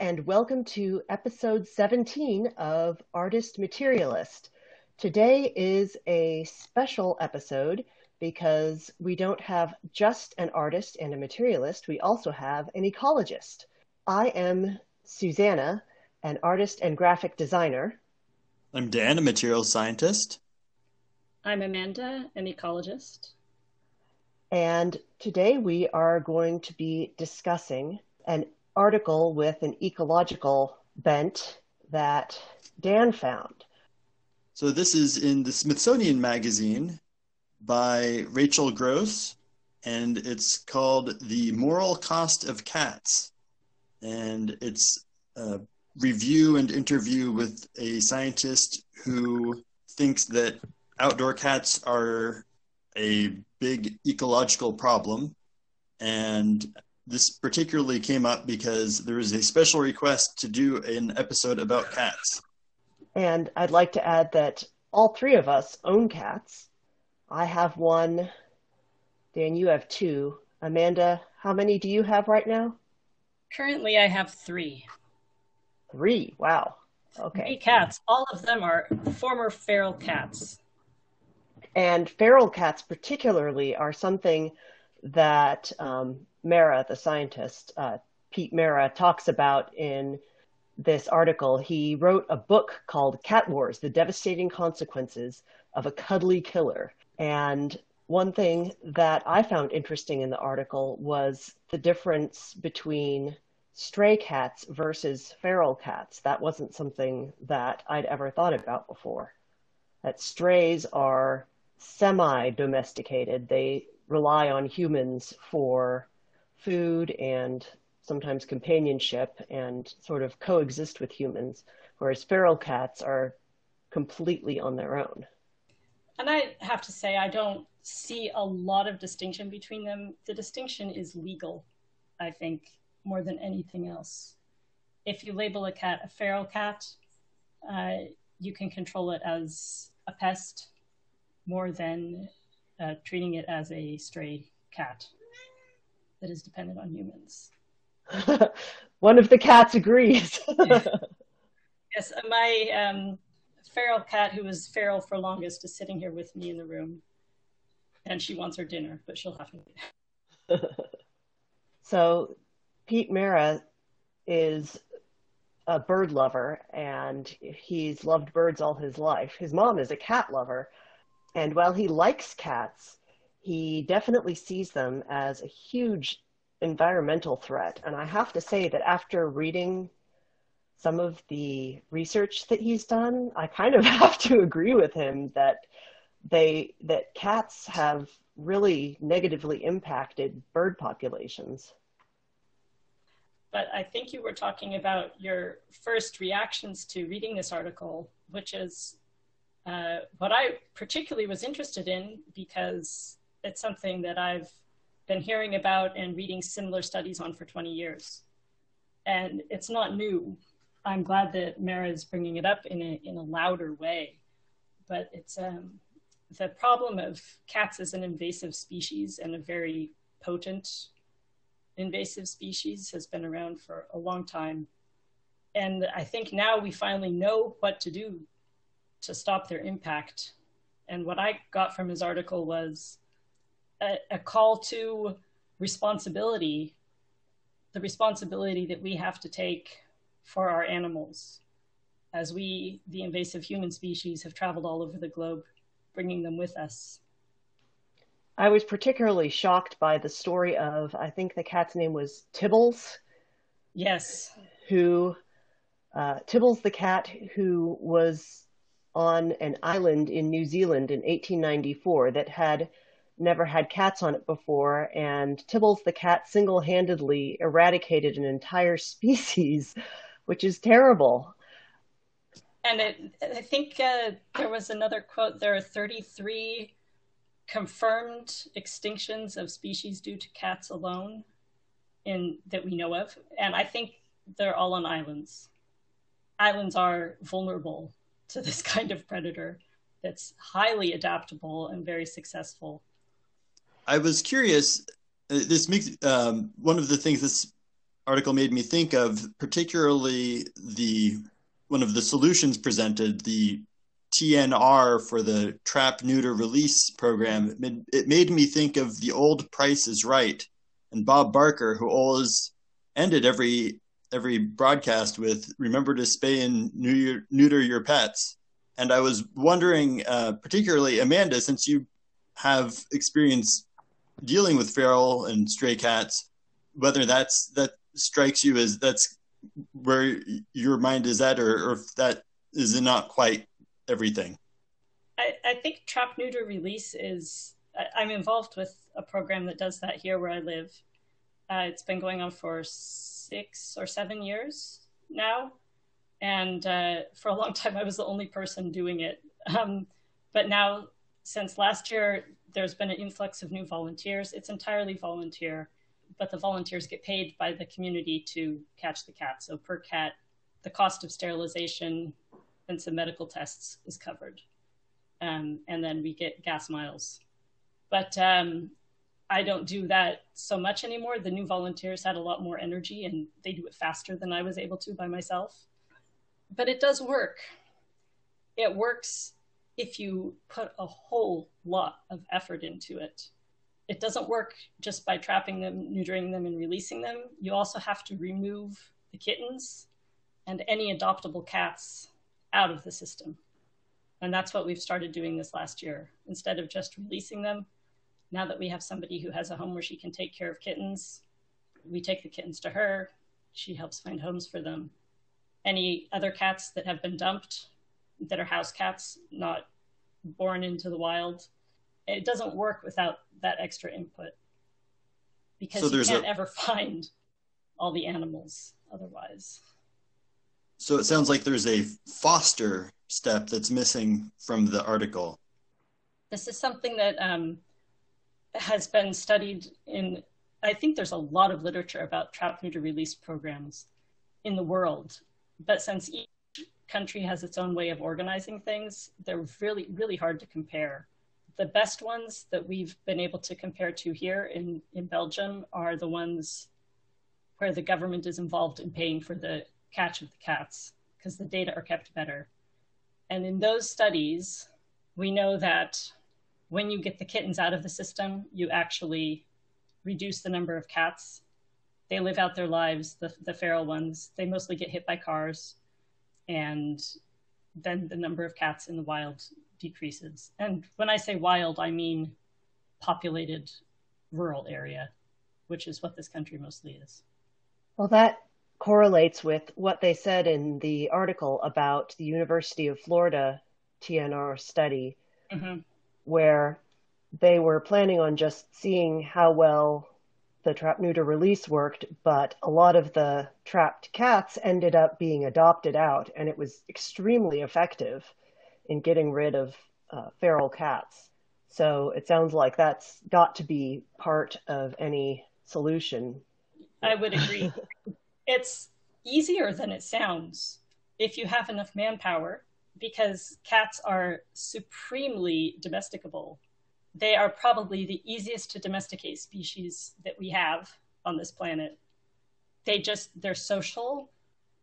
and welcome to episode 17 of Artist Materialist. Today is a special episode because we don't have just an artist and a materialist, we also have an ecologist. I am Susanna, an artist and graphic designer. I'm Dan, a material scientist. I'm Amanda, an ecologist. And today we are going to be discussing an article with an ecological bent that Dan found. So, this is in the Smithsonian Magazine by Rachel Gross, and it's called The Moral Cost of Cats. And it's a review and interview with a scientist who thinks that outdoor cats are a big ecological problem. And this particularly came up because there was a special request to do an episode about cats. And I'd like to add that all three of us own cats. I have one. Dan, you have two. Amanda, how many do you have right now? Currently, I have three. Three. Wow. Okay. Three cats. All of them are former feral cats. And feral cats, particularly, are something that um, Marra, the scientist, uh, Pete Marra, talks about in this article. He wrote a book called Cat Wars The Devastating Consequences of a Cuddly Killer. And one thing that I found interesting in the article was the difference between stray cats versus feral cats. That wasn't something that I'd ever thought about before. That strays are semi domesticated, they rely on humans for food and sometimes companionship and sort of coexist with humans, whereas feral cats are completely on their own. And I have to say, I don't see a lot of distinction between them. The distinction is legal, I think, more than anything else. If you label a cat a feral cat, uh, you can control it as a pest more than uh, treating it as a stray cat that is dependent on humans. One of the cats agrees. yes, my um, feral cat, who was feral for longest, is sitting here with me in the room, and she wants her dinner, but she'll have to. so, Pete Marra is a bird lover, and he's loved birds all his life. His mom is a cat lover, and while he likes cats, he definitely sees them as a huge environmental threat. And I have to say that after reading some of the research that he's done, I kind of have to agree with him that they that cats have really negatively impacted bird populations. But I think you were talking about your first reactions to reading this article, which is uh, what I particularly was interested in because it's something that I've been hearing about and reading similar studies on for 20 years. And it's not new. I'm glad that Marra is bringing it up in a, in a louder way. But it's um, the problem of cats as an invasive species and a very potent invasive species has been around for a long time. And I think now we finally know what to do to stop their impact. And what I got from his article was a, a call to responsibility, the responsibility that we have to take for our animals as we, the invasive human species, have traveled all over the globe, bringing them with us. I was particularly shocked by the story of, I think the cat's name was Tibbles. Yes. Who, uh, Tibbles the cat who was on an island in New Zealand in 1894 that had never had cats on it before, and Tibbles the cat single handedly eradicated an entire species, which is terrible. And it, I think uh, there was another quote there are 33 confirmed extinctions of species due to cats alone in that we know of. And i think they're all on islands. Islands are vulnerable to this kind of predator that's highly adaptable and very successful I was curious. Uh, this makes um, one of the things this article made me think of, particularly the one of the solutions presented, the TNR for the trap neuter release program. It made, me think of the old Price is Right and Bob Barker, who always ended every every broadcast with "Remember to spay and neuter your pets." And I was wondering, uh, particularly Amanda, since you have experience dealing with feral and stray cats, whether that's that strikes you as that's where your mind is at, or, or if that is not quite everything. I, I think trap neuter release is. I, I'm involved with a program that does that here where I live. Uh, it's been going on for six or seven years now. And uh, for a long time, I was the only person doing it. Um, but now, since last year, there's been an influx of new volunteers. It's entirely volunteer, but the volunteers get paid by the community to catch the cat. So per cat, the cost of sterilization and some medical tests is covered. Um, and then we get gas miles. But um, I don't do that so much anymore. The new volunteers had a lot more energy and they do it faster than I was able to by myself. But it does work. It works if you put a whole lot of effort into it. It doesn't work just by trapping them, neutering them, and releasing them. You also have to remove the kittens and any adoptable cats out of the system. And that's what we've started doing this last year. Instead of just releasing them, now that we have somebody who has a home where she can take care of kittens, we take the kittens to her. She helps find homes for them. Any other cats that have been dumped, that are house cats, not born into the wild, it doesn't work without that extra input because so you can't a... ever find all the animals otherwise. So it sounds like there's a foster step that's missing from the article. This is something that um, has been studied in, I think there's a lot of literature about trap neuter release programs in the world. But since country has its own way of organizing things, they're really, really hard to compare. The best ones that we've been able to compare to here in, in Belgium are the ones where the government is involved in paying for the catch of the cats because the data are kept better. And in those studies, we know that when you get the kittens out of the system, you actually reduce the number of cats. They live out their lives, the, the feral ones. They mostly get hit by cars. And then the number of cats in the wild decreases. And when I say wild, I mean populated rural area, which is what this country mostly is. Well, that correlates with what they said in the article about the University of Florida TNR study. Mm-hmm where they were planning on just seeing how well the trap neuter release worked, but a lot of the trapped cats ended up being adopted out, and it was extremely effective in getting rid of uh, feral cats. So it sounds like that's got to be part of any solution. I would agree. it's easier than it sounds if you have enough manpower because cats are supremely domesticable. They are probably the easiest to domesticate species that we have on this planet. They just, they're social,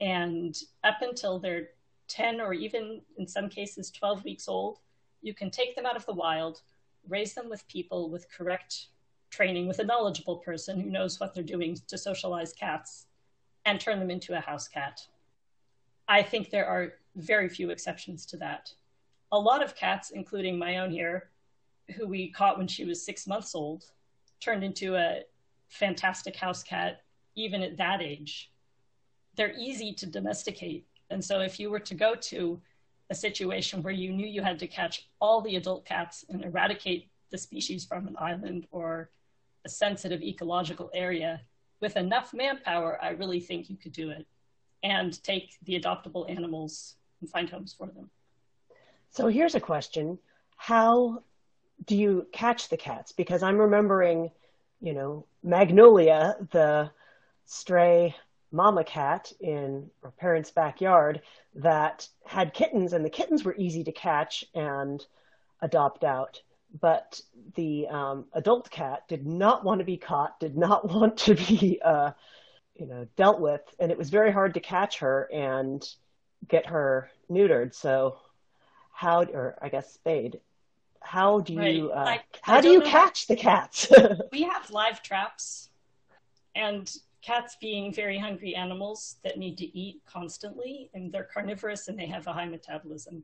and up until they're 10 or even in some cases 12 weeks old, you can take them out of the wild, raise them with people with correct training, with a knowledgeable person who knows what they're doing to socialize cats, and turn them into a house cat. I think there are very few exceptions to that. A lot of cats, including my own here, who we caught when she was six months old, turned into a fantastic house cat even at that age. They're easy to domesticate. And so if you were to go to a situation where you knew you had to catch all the adult cats and eradicate the species from an island or a sensitive ecological area with enough manpower, I really think you could do it and take the adoptable animals and find homes for them. So here's a question. How do you catch the cats? Because I'm remembering, you know, Magnolia, the stray mama cat in our parents' backyard that had kittens, and the kittens were easy to catch and adopt out. But the um, adult cat did not want to be caught, did not want to be uh, you know, dealt with, and it was very hard to catch her and get her neutered. So, how, or I guess spayed. How do you right. uh, how do you catch the cats? we have live traps, and cats being very hungry animals that need to eat constantly, and they're carnivorous and they have a high metabolism.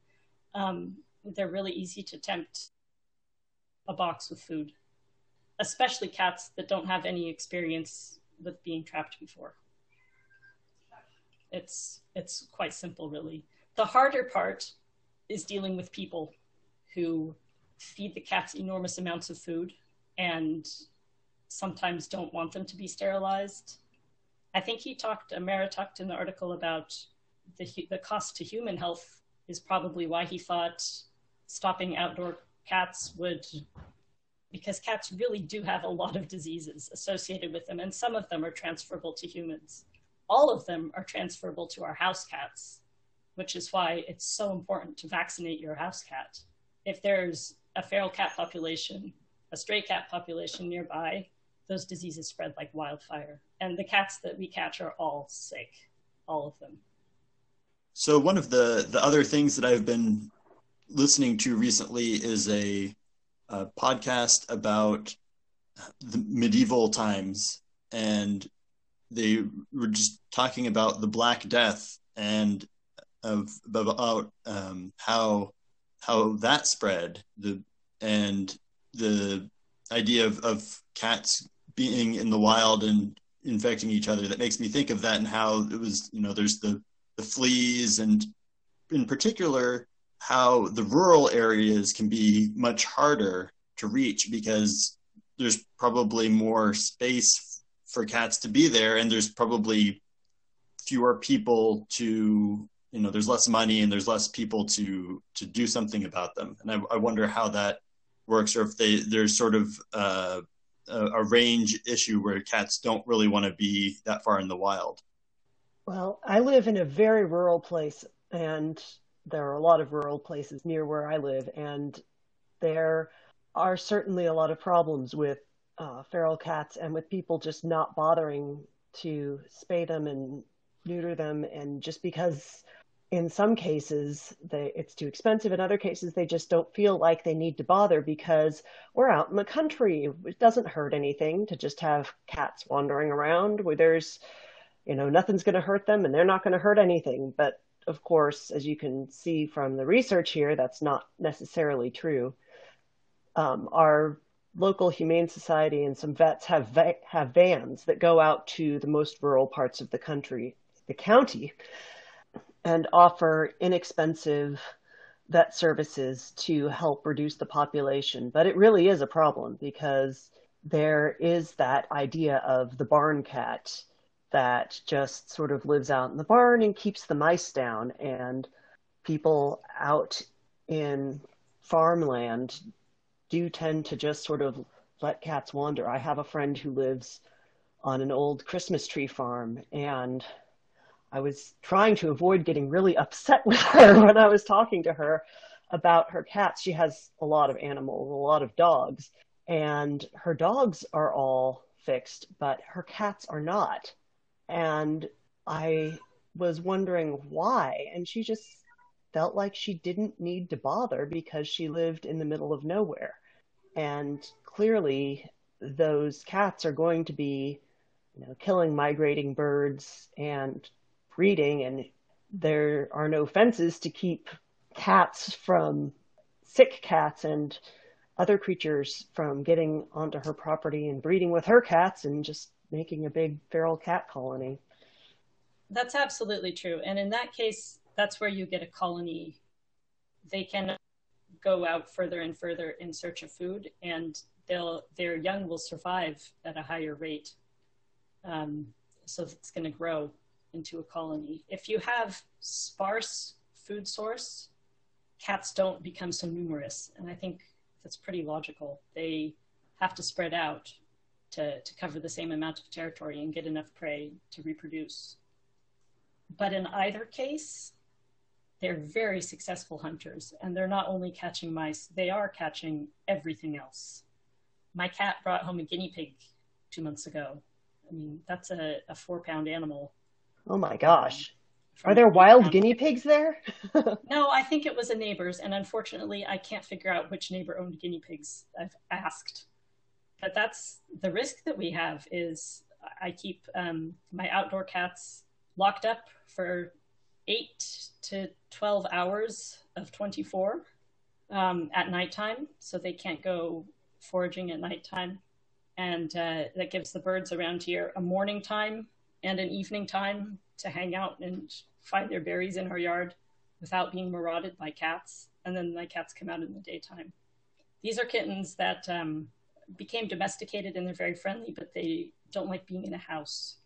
Um, they're really easy to tempt a box with food, especially cats that don't have any experience with being trapped before. It's it's quite simple, really. The harder part is dealing with people who feed the cats enormous amounts of food and sometimes don't want them to be sterilized. I think he talked, uh, Amara talked in the article about the, the cost to human health is probably why he thought stopping outdoor cats would, because cats really do have a lot of diseases associated with them, and some of them are transferable to humans. All of them are transferable to our house cats, which is why it's so important to vaccinate your house cat. If there's a feral cat population, a stray cat population nearby, those diseases spread like wildfire. And the cats that we catch are all sick, all of them. So one of the the other things that I've been listening to recently is a, a podcast about the medieval times, and they were just talking about the Black Death and of about um, how how that spread the and the idea of, of cats being in the wild and infecting each other that makes me think of that and how it was you know there's the the fleas and in particular how the rural areas can be much harder to reach because there's probably more space for cats to be there and there's probably fewer people to you know there's less money and there's less people to to do something about them. And i, I wonder how that works or if they there's sort of uh, a, a range issue where cats don't really want to be that far in the wild. Well i live in a very rural place and there are a lot of rural places near where i live and there are certainly a lot of problems with uh, feral cats and with people just not bothering to spay them and neuter them and just because in some cases they, it's too expensive. In other cases they just don't feel like they need to bother because we're out in the country. It doesn't hurt anything to just have cats wandering around where there's you know nothing's going to hurt them and they're not going to hurt anything. But of course as you can see from the research here that's not necessarily true. Um, our local humane society and some vets have va- have vans that go out to the most rural parts of the country the county and offer inexpensive vet services to help reduce the population. But it really is a problem because there is that idea of the barn cat that just sort of lives out in the barn and keeps the mice down. And people out in farmland do tend to just sort of let cats wander. I have a friend who lives on an old Christmas tree farm and I was trying to avoid getting really upset with her when I was talking to her about her cats. She has a lot of animals, a lot of dogs, and her dogs are all fixed, but her cats are not. And I was wondering why. And she just felt like she didn't need to bother because she lived in the middle of nowhere. And clearly, those cats are going to be you know, killing migrating birds and breeding and there are no fences to keep cats from sick cats and other creatures from getting onto her property and breeding with her cats and just making a big feral cat colony. That's absolutely true. And in that case, that's where you get a colony. They can go out further and further in search of food, and they'll their young will survive at a higher rate. Um, so it's going to grow into a colony. If you have sparse food source, cats don't become so numerous. And I think that's pretty logical. They have to spread out to, to cover the same amount of territory and get enough prey to reproduce. But in either case, they're very successful hunters and they're not only catching mice, they are catching everything else. My cat brought home a guinea pig two months ago I mean, that's a, a four pound animal. Oh my gosh. Are there wild guinea pigs there? no, I think it was a neighbor's, and unfortunately, I can't figure out which neighbor owned guinea pigs. I've asked, but that's the risk that we have. Is I keep um, my outdoor cats locked up for eight to twelve hours of twenty-four um, at nighttime, so they can't go foraging at nighttime, and uh, that gives the birds around here a morning time and an evening time to hang out and find their berries in our yard without being marauded by cats. And then my cats come out in the daytime. These are kittens that um, became domesticated and they're very friendly, but they don't like being in a house.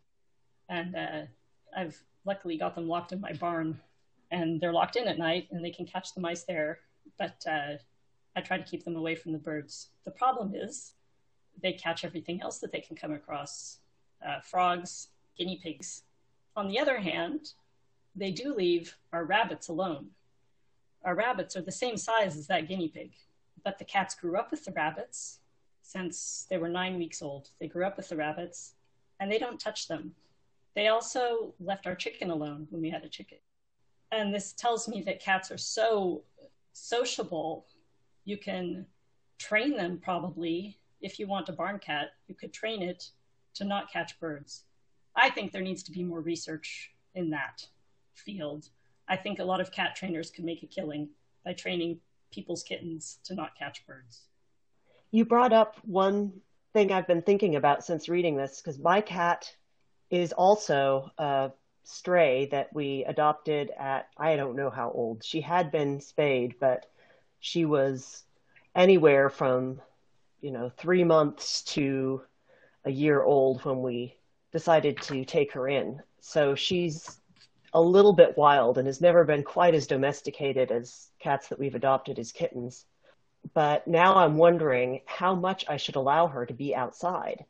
And uh, I've luckily got them locked in my barn and they're locked in at night and they can catch the mice there. But uh, I try to keep them away from the birds. The problem is they catch everything else that they can come across uh, frogs, guinea pigs. On the other hand, they do leave our rabbits alone. Our rabbits are the same size as that guinea pig, but the cats grew up with the rabbits since they were nine weeks old. They grew up with the rabbits and they don't touch them. They also left our chicken alone when we had a chicken. And this tells me that cats are so sociable. You can train them probably. If you want a barn cat, you could train it to not catch birds. I think there needs to be more research in that field. I think a lot of cat trainers could make a killing by training people's kittens to not catch birds. You brought up one thing I've been thinking about since reading this because my cat is also a stray that we adopted at I don't know how old. She had been spayed, but she was anywhere from you know three months to a year old when we decided to take her in. So she's a little bit wild and has never been quite as domesticated as cats that we've adopted as kittens. But now I'm wondering how much I should allow her to be outside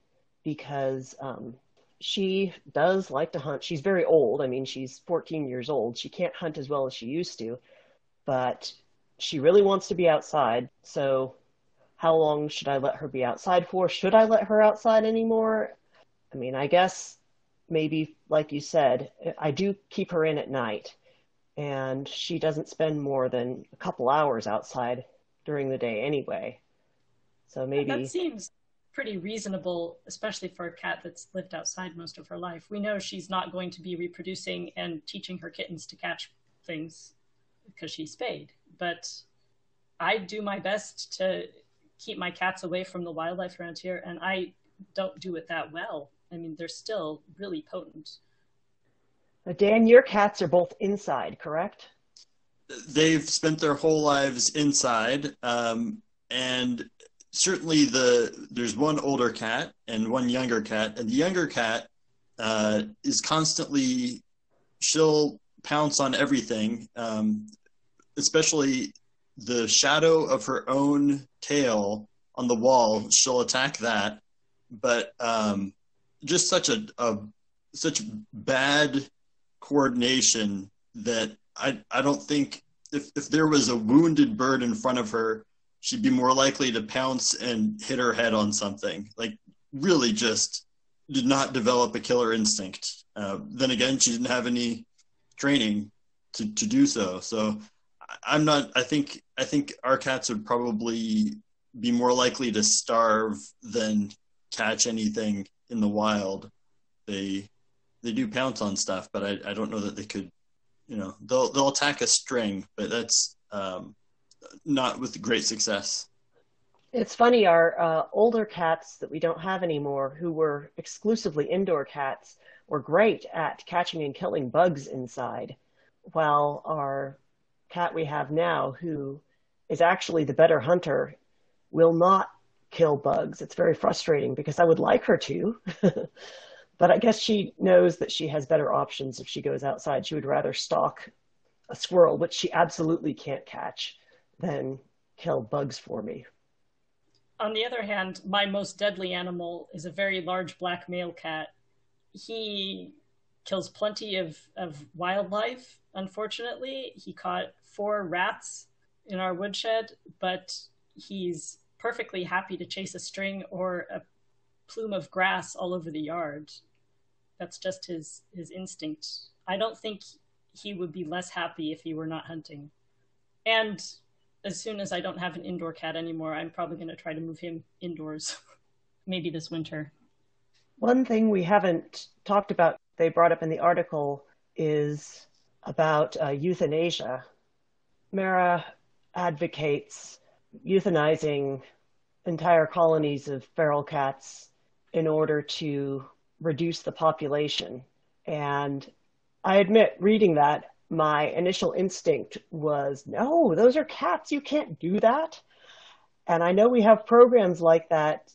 because um, she does like to hunt. She's very old. I mean, she's 14 years old. She can't hunt as well as she used to, but she really wants to be outside. So, how long should I let her be outside for? Should I let her outside anymore? I mean, I guess maybe, like you said, I do keep her in at night, and she doesn't spend more than a couple hours outside during the day anyway. So maybe that seems pretty reasonable, especially for a cat that's lived outside most of her life. We know she's not going to be reproducing and teaching her kittens to catch things because she's spayed. But I do my best to keep my cats away from the wildlife around here, and I don't do it that well. I mean, they're still really potent. Dan, your cats are both inside, correct? They've spent their whole lives inside, um, and certainly the there's one older cat and one younger cat, and the younger cat uh, is constantly she'll pounce on everything, um, especially the shadow of her own tail on the wall. She'll attack that, but um, just such a, a such bad coordination that I I don't think if if there was a wounded bird in front of her, she'd be more likely to pounce and hit her head on something. Like really, just did not develop a killer instinct. Uh, then again, she didn't have any training to to do so. So I'm not. I think I think our cats would probably be more likely to starve than catch anything in the wild, they they do pounce on stuff, but I, I don't know that they could, you know, they'll they'll attack a string, but that's um, not with great success. It's funny, our uh, older cats that we don't have anymore, who were exclusively indoor cats, were great at catching and killing bugs inside, while our cat we have now, who is actually the better hunter, will not kill bugs. It's very frustrating because I would like her to. but I guess she knows that she has better options if she goes outside. She would rather stalk a squirrel, which she absolutely can't catch, than kill bugs for me. On the other hand, my most deadly animal is a very large black male cat. He kills plenty of, of wildlife, unfortunately. He caught four rats in our woodshed, but he's perfectly happy to chase a string or a plume of grass all over the yard. That's just his his instinct. I don't think he would be less happy if he were not hunting. And as soon as I don't have an indoor cat anymore, I'm probably going to try to move him indoors, maybe this winter. One thing we haven't talked about, they brought up in the article, is about uh, euthanasia. Marra advocates euthanizing entire colonies of feral cats in order to reduce the population. And I admit, reading that, my initial instinct was no, those are cats. You can't do that. And I know we have programs like that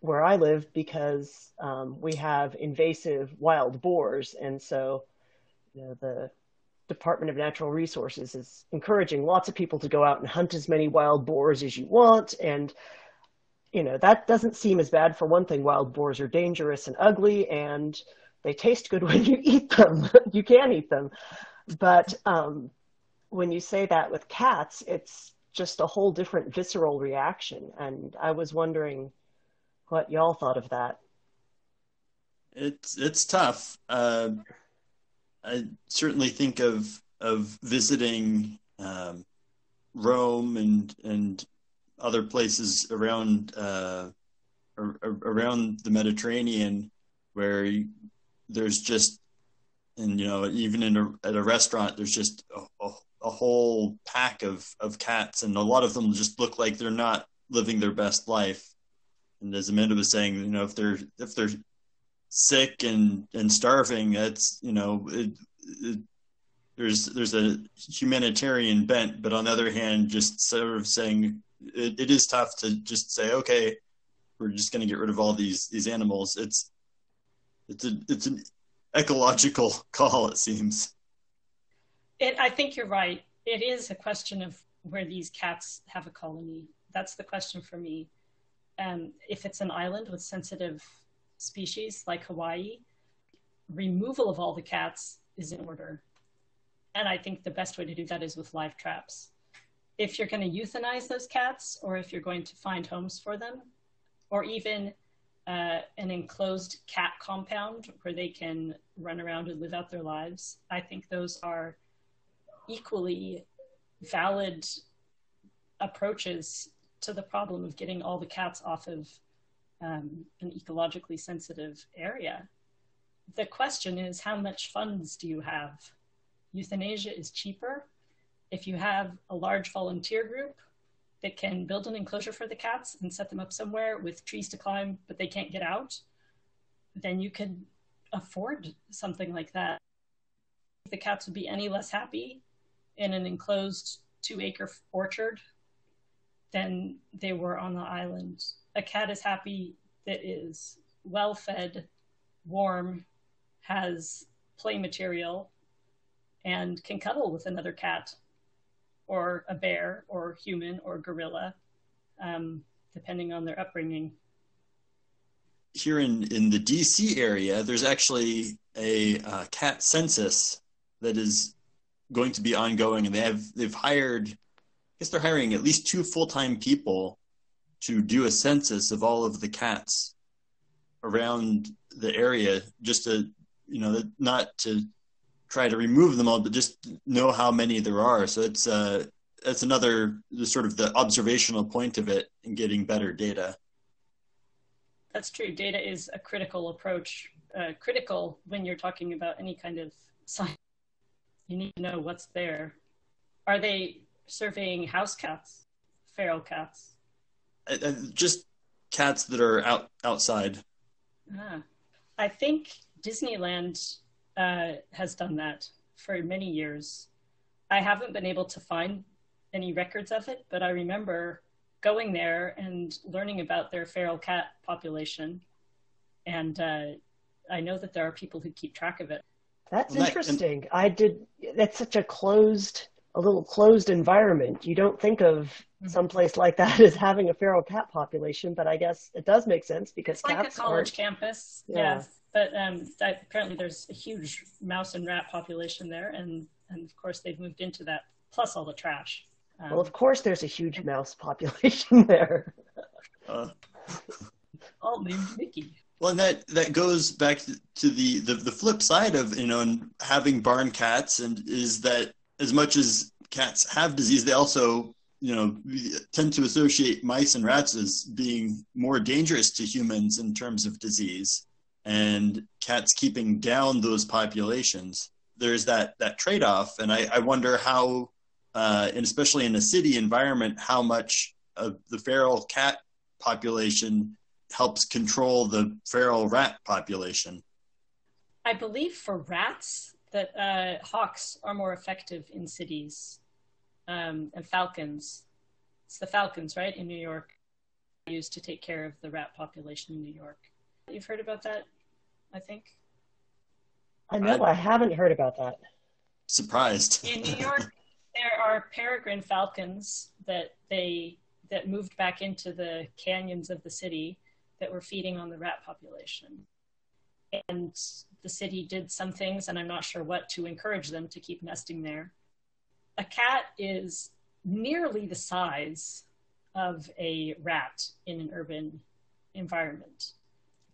where I live because um, we have invasive wild boars. And so you know, the Department of Natural Resources is encouraging lots of people to go out and hunt as many wild boars as you want. And, you know, that doesn't seem as bad for one thing. Wild boars are dangerous and ugly and they taste good when you eat them. you can eat them. But um, when you say that with cats, it's just a whole different visceral reaction. And I was wondering what y'all thought of that. It's it's tough. Uh, I certainly think of of visiting um, Rome and and other places around uh, around the Mediterranean where there's just and you know even in a, at a restaurant there's just a, a, a, whole pack of of cats and a lot of them just look like they're not living their best life. And as amanda was saying you know if they're if they're sick and and starving that's you know it, it, there's there's a humanitarian bent. But on the other hand just sort of saying it, it is tough to just say okay we're just going to get rid of all these these animals it's it's a it's an ecological call, it seems. It, I think you're right. It is a question of where these cats have a colony. That's the question for me. Um, if it's an island with sensitive species like Hawaii, removal of all the cats is in order. And I think the best way to do that is with live traps. If you're going to euthanize those cats, or if you're going to find homes for them, or even uh, an enclosed cat compound where they can run around and live out their lives. I think those are equally valid approaches to the problem of getting all the cats off of um, an ecologically sensitive area. The question is how much funds do you have? Euthanasia is cheaper. If you have a large volunteer group that can build an enclosure for the cats and set them up somewhere with trees to climb, but they can't get out, then you could afford something like that. The cats would be any less happy in an enclosed two acre orchard than they were on the island. A cat is happy that is well fed, warm, has play material, and can cuddle with another cat or a bear or human or gorilla, um, depending on their upbringing. Here in, in the DC area, there's actually a uh, cat census that is going to be ongoing, and they have they've hired, I guess they're hiring at least two full time people to do a census of all of the cats around the area, just to you know not to try to remove them all, but just know how many there are. So it's uh, that's another sort of the observational point of it in getting better data. That's true. Data is a critical approach, uh, critical when you're talking about any kind of science. You need to know what's there. Are they surveying house cats, feral cats? Uh, uh just cats that are out outside. Ah. I think Disneyland uh, has done that for many years. I haven't been able to find any records of it, but I remember going there and learning about their feral cat population. And uh, I know that there are people who keep track of it. That's interesting. And- I did. That's such a closed, a little closed environment. You don't think of mm-hmm. someplace like that as having a feral cat population, but I guess it does make sense because it's like a college campus. Yeah. yeah but um, apparently there's a huge mouse and rat population there, and and of course they've moved into that plus all the trash. Um, well, of course there's a huge mouse population there. Uh. all named Mickey. Well, and that that goes back to the, the the flip side of you know having barn cats, and is that as much as cats have disease, they also you know tend to associate mice and rats as being more dangerous to humans in terms of disease, and cats keeping down those populations. There's that that trade off, and I, I wonder how, uh, and especially in a city environment, how much of the feral cat population helps control the feral rat population. I believe for rats that uh, hawks are more effective in cities um, and falcons. It's the falcons, right, in New York, used to take care of the rat population in New York. You've heard about that, I think. I know I, I haven't heard about that. Surprised. in New York, there are peregrine falcons that they that moved back into the canyons of the city that were feeding on the rat population. And the city did some things, and I'm not sure what, to encourage them to keep nesting there. A cat is nearly the size of a rat in an urban environment.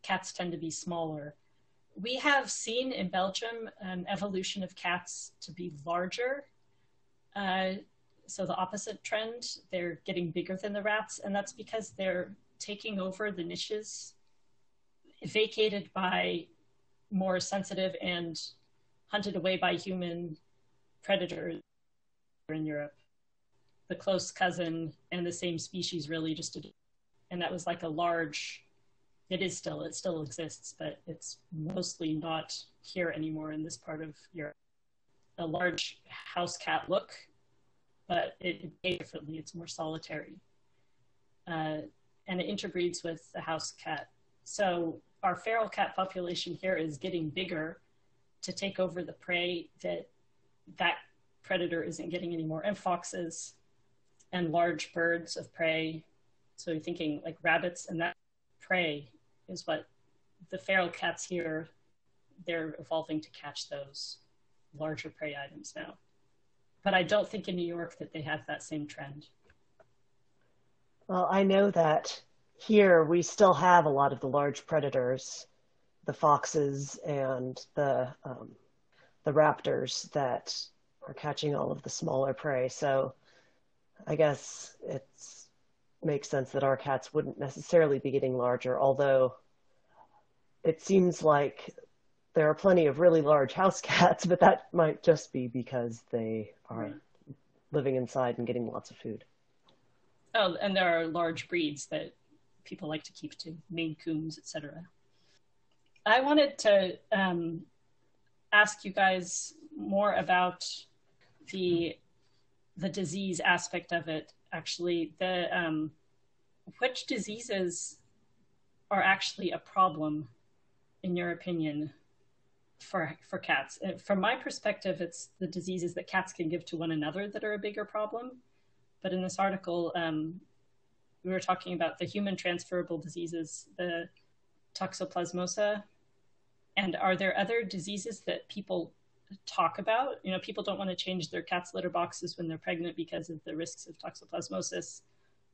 Cats tend to be smaller. We have seen in Belgium an evolution of cats to be larger. Uh, so the opposite trend, they're getting bigger than the rats, and that's because they're taking over the niches vacated by more sensitive and hunted away by human predators in Europe. The close cousin and the same species, really, just to, and that was like a large. It is still, it still exists, but it's mostly not here anymore in this part of Europe. A large house cat look, but it, it differently. It's more solitary. Uh, and it interbreeds with the house cat. So our feral cat population here is getting bigger to take over the prey that that predator isn't getting anymore, and foxes and large birds of prey. So you're thinking like rabbits, and that prey is what the feral cats here, they're evolving to catch those larger prey items now. But I don't think in New York that they have that same trend. Well, I know that here we still have a lot of the large predators, the foxes and the um, the raptors that are catching all of the smaller prey. So I guess it makes sense that our cats wouldn't necessarily be getting larger, although it seems like there are plenty of really large house cats, but that might just be because they are living inside and getting lots of food. Oh, and there are large breeds that people like to keep to Maine Coons, etc. I wanted to um, ask you guys more about the the disease aspect of it. Actually, the um, which diseases are actually a problem, in your opinion, for for cats? Uh, from my perspective, it's the diseases that cats can give to one another that are a bigger problem. But in this article, um, we were talking about the human transferable diseases, the toxoplasmosa. And are there other diseases that people talk about? You know, people don't want to change their cat's litter boxes when they're pregnant because of the risks of toxoplasmosis,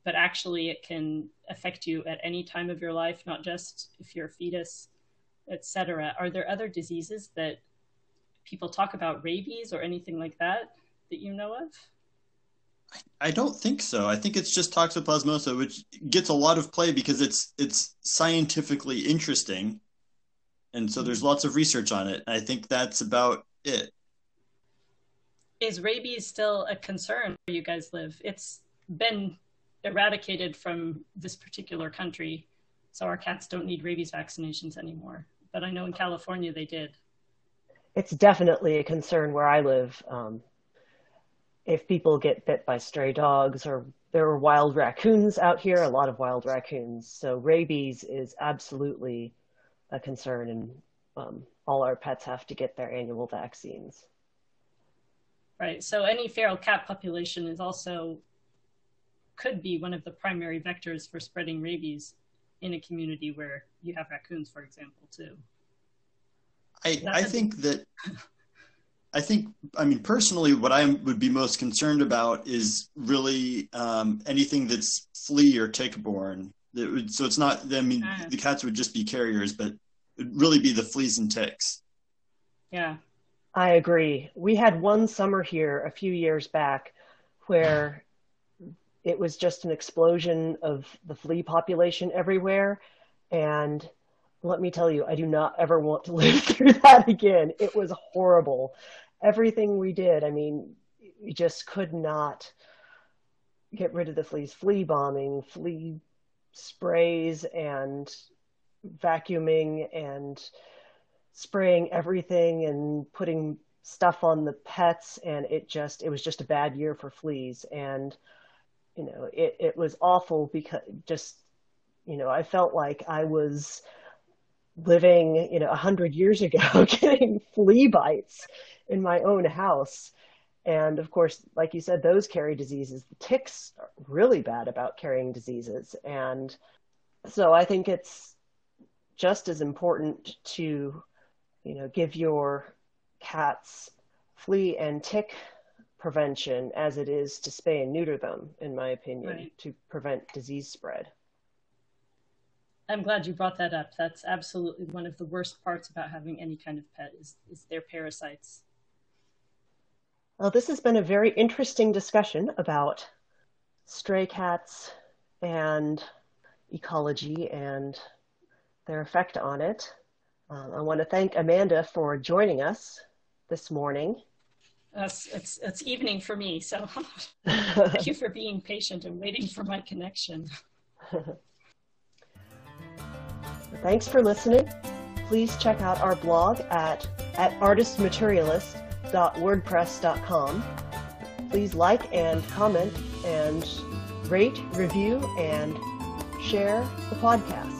but actually it can affect you at any time of your life, not just if you're a fetus, etc. Are there other diseases that people talk about, rabies or anything like that, that you know of? I don't think so. I think it's just toxoplasmosa, which gets a lot of play because it's it's scientifically interesting, and so there's lots of research on it. I think that's about it. Is rabies still a concern where you guys live? It's been eradicated from this particular country, so our cats don't need rabies vaccinations anymore. But I know in California they did. It's definitely a concern where I live. Um, if people get bit by stray dogs or there are wild raccoons out here, a lot of wild raccoons. So rabies is absolutely a concern, and um, all our pets have to get their annual vaccines. Right. So any feral cat population is also could be one of the primary vectors for spreading rabies in a community where you have raccoons, for example, too. I, I think that I think, I mean, personally, what I would be most concerned about is really um, anything that's flea or tick borne. It would, so it's not. I mean, Ah. the cats would just be carriers, but it'd really be the fleas and ticks. Yeah. I agree. We had one summer here a few years back where it was just an explosion of the flea population everywhere. And let me tell you, I do not ever want to live through that again. It was horrible. Everything we did, I mean, we just could not get rid of the fleas. Flea bombing, flea sprays, and vacuuming and spraying everything and putting stuff on the pets and it just it was just a bad year for fleas and you know it it was awful because just you know I felt like I was living you know a hundred years ago getting flea bites in my own house and of course like you said those carry diseases the ticks are really bad about carrying diseases and so I think it's just as important to you know, give your cats flea and tick prevention as it is to spay and neuter them, in my opinion, Right. to prevent disease spread. I'm glad you brought that up. That's absolutely one of the worst parts about having any kind of pet is, is their parasites. Well, this has been a very interesting discussion about stray cats and ecology and their effect on it. Um, I want to thank Amanda for joining us this morning. It's, it's, it's evening for me, so thank you for being patient and waiting for my connection. Thanks for listening. Please check out our blog at, at artistmaterialist.wordpress.com. Please like and comment and rate, review, and share the podcast.